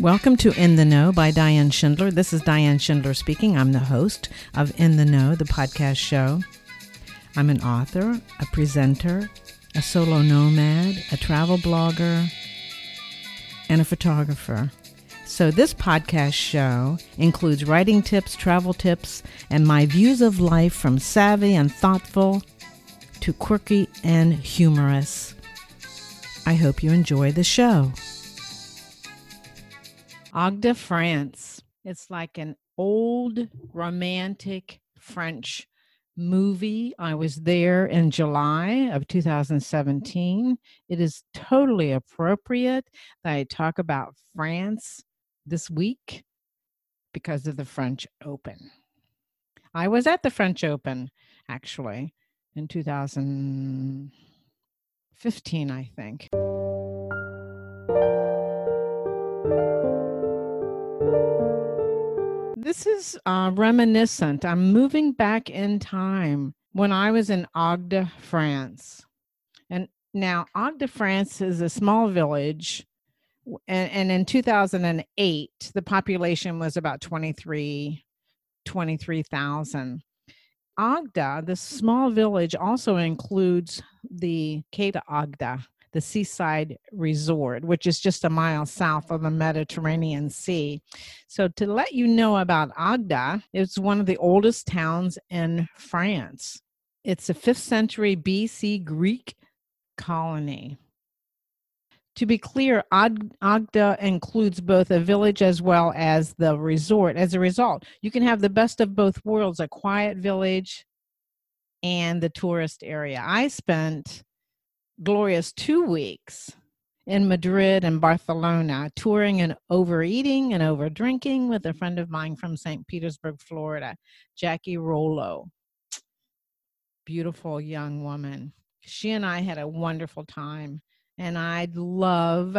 Welcome to In the Know by Diane Schindler. This is Diane Schindler speaking. I'm the host of In the Know, the podcast show. I'm an author, a presenter, a solo nomad, a travel blogger, and a photographer. So, this podcast show includes writing tips, travel tips, and my views of life from savvy and thoughtful to quirky and humorous. I hope you enjoy the show. Agde, France. It's like an old romantic French movie. I was there in July of 2017. It is totally appropriate that I talk about France this week because of the French Open. I was at the French Open actually in 2015, I think. This is uh, reminiscent. I'm moving back in time when I was in Agde, France. And now, Agde, France is a small village. And, and in 2008, the population was about 23, 23,000. Agde, this small village, also includes the Keda Agde, the seaside resort, which is just a mile south of the Mediterranean Sea. So, to let you know about Agda, it's one of the oldest towns in France. It's a 5th century BC Greek colony. To be clear, Agda includes both a village as well as the resort. As a result, you can have the best of both worlds a quiet village and the tourist area. I spent glorious two weeks in Madrid and Barcelona, touring and overeating and over drinking with a friend of mine from St. Petersburg, Florida, Jackie Rollo. Beautiful young woman. She and I had a wonderful time, and I'd love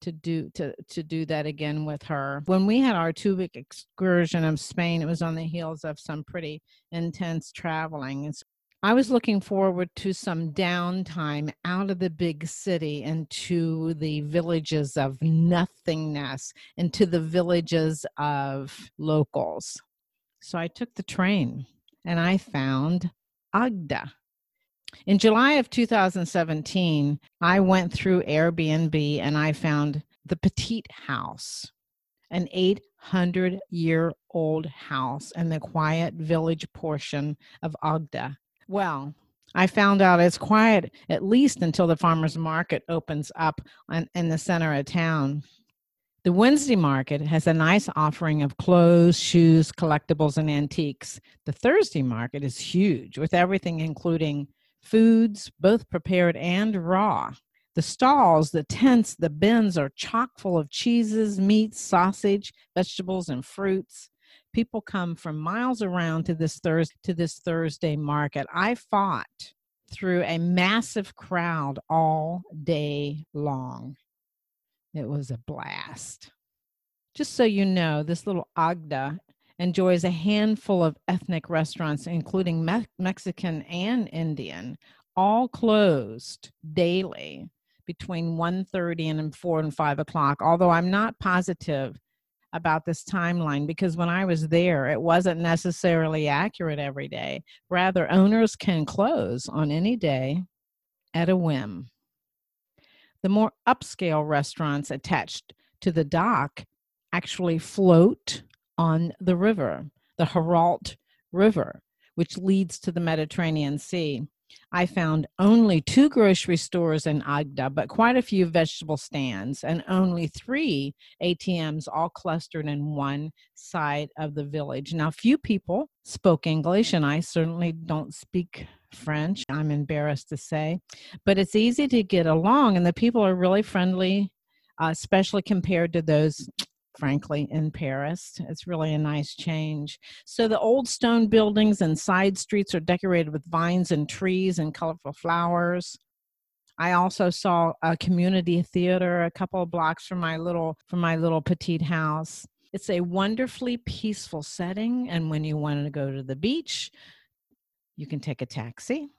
to do to to do that again with her. When we had our two week excursion of Spain, it was on the heels of some pretty intense traveling. And so I was looking forward to some downtime out of the big city into the villages of nothingness, into the villages of locals. So I took the train and I found Agda. In July of 2017, I went through Airbnb and I found the Petite House, an 800 year old house in the quiet village portion of Agde well, I found out it's quiet at least until the farmers market opens up on, in the center of town. The Wednesday market has a nice offering of clothes, shoes, collectibles, and antiques. The Thursday market is huge with everything including foods, both prepared and raw. The stalls, the tents, the bins are chock full of cheeses, meats, sausage, vegetables, and fruits people come from miles around to this Thursday to this Thursday market. I fought through a massive crowd all day long. It was a blast. Just so you know, this little Agda enjoys a handful of ethnic restaurants, including Me- Mexican and Indian, all closed daily between 1.30 and 4 and 5 o'clock, although I'm not positive about this timeline because when I was there, it wasn't necessarily accurate every day. Rather, owners can close on any day at a whim. The more upscale restaurants attached to the dock actually float on the river, the Hérault River, which leads to the Mediterranean Sea. I found only two grocery stores in Agda, but quite a few vegetable stands, and only three ATMs all clustered in one side of the village. Now, few people spoke English, and I certainly don't speak French, I'm embarrassed to say, but it's easy to get along, and the people are really friendly, uh, especially compared to those frankly, in Paris. It's really a nice change. So the old stone buildings and side streets are decorated with vines and trees and colorful flowers. I also saw a community theater a couple of blocks from my little from my little petite house. It's a wonderfully peaceful setting and when you want to go to the beach, you can take a taxi,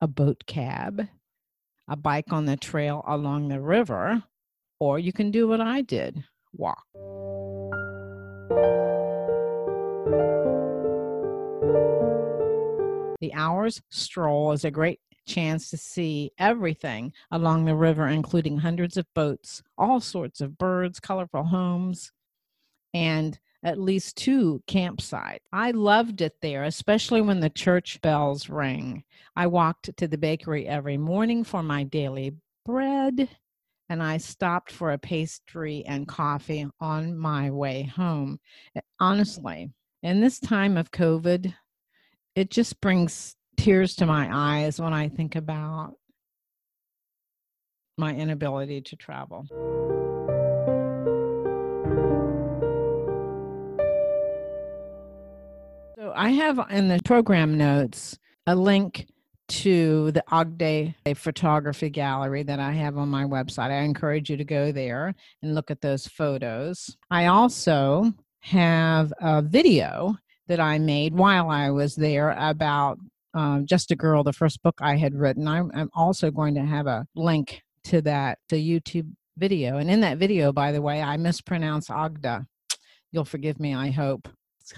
a boat cab, a bike on the trail along the river, or you can do what I did walk. The hour's stroll is a great chance to see everything along the river, including hundreds of boats, all sorts of birds, colorful homes, and at least two campsites. I loved it there, especially when the church bells rang. I walked to the bakery every morning for my daily bread, and I stopped for a pastry and coffee on my way home. Eh, honestly, in this time of COVID, it just brings tears to my eyes when I think about my inability to travel. So I have in the program notes a link to the Agde photography gallery that I have on my website. I encourage you to go there and look at those photos. I also have a video that I made while I was there about um, Just a Girl, the first book I had written. I'm, I'm also going to have a link to that, the YouTube video. And in that video, by the way, I mispronounce Agda. You'll forgive me, I hope.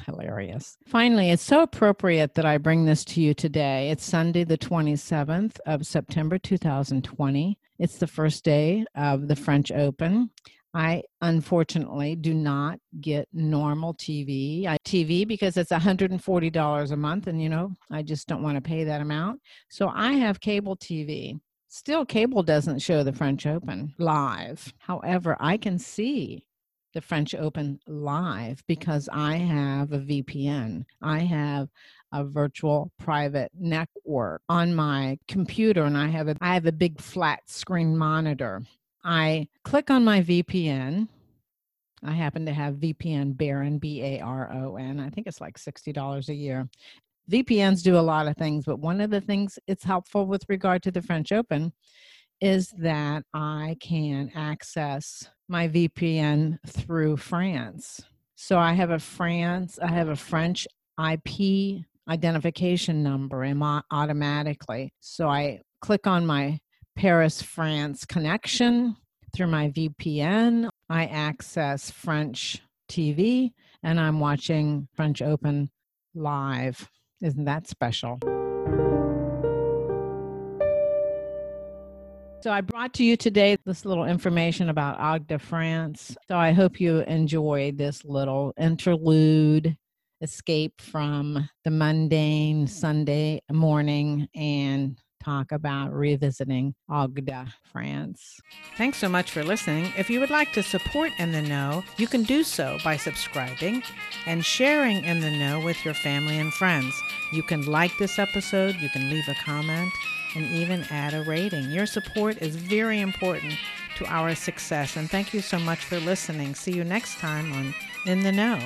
Hilarious. Finally, it's so appropriate that I bring this to you today. It's Sunday, the 27th of September, 2020. It's the first day of the French Open. I unfortunately do not get normal TV. I TV because it's $140 a month and you know, I just don't want to pay that amount. So I have cable TV. Still cable doesn't show the French Open live. However, I can see the French Open live because mm-hmm. I have a VPN. I have a virtual private network on my computer and I have a I have a big flat screen monitor I click on my VPN. I happen to have VPN Baron, B A R O N. I think it's like $60 a year. VPNs do a lot of things, but one of the things it's helpful with regard to the French Open is that I can access my VPN through France. So I have a France, I have a French IP identification number automatically. So I click on my Paris, France connection through my VPN. I access French TV and I'm watching French Open live. Isn't that special? So I brought to you today this little information about Agde France. So I hope you enjoy this little interlude escape from the mundane Sunday morning and talk about revisiting Agde, France. Thanks so much for listening. If you would like to support In the Know, you can do so by subscribing and sharing In the Know with your family and friends. You can like this episode, you can leave a comment, and even add a rating. Your support is very important to our success, and thank you so much for listening. See you next time on In the Know.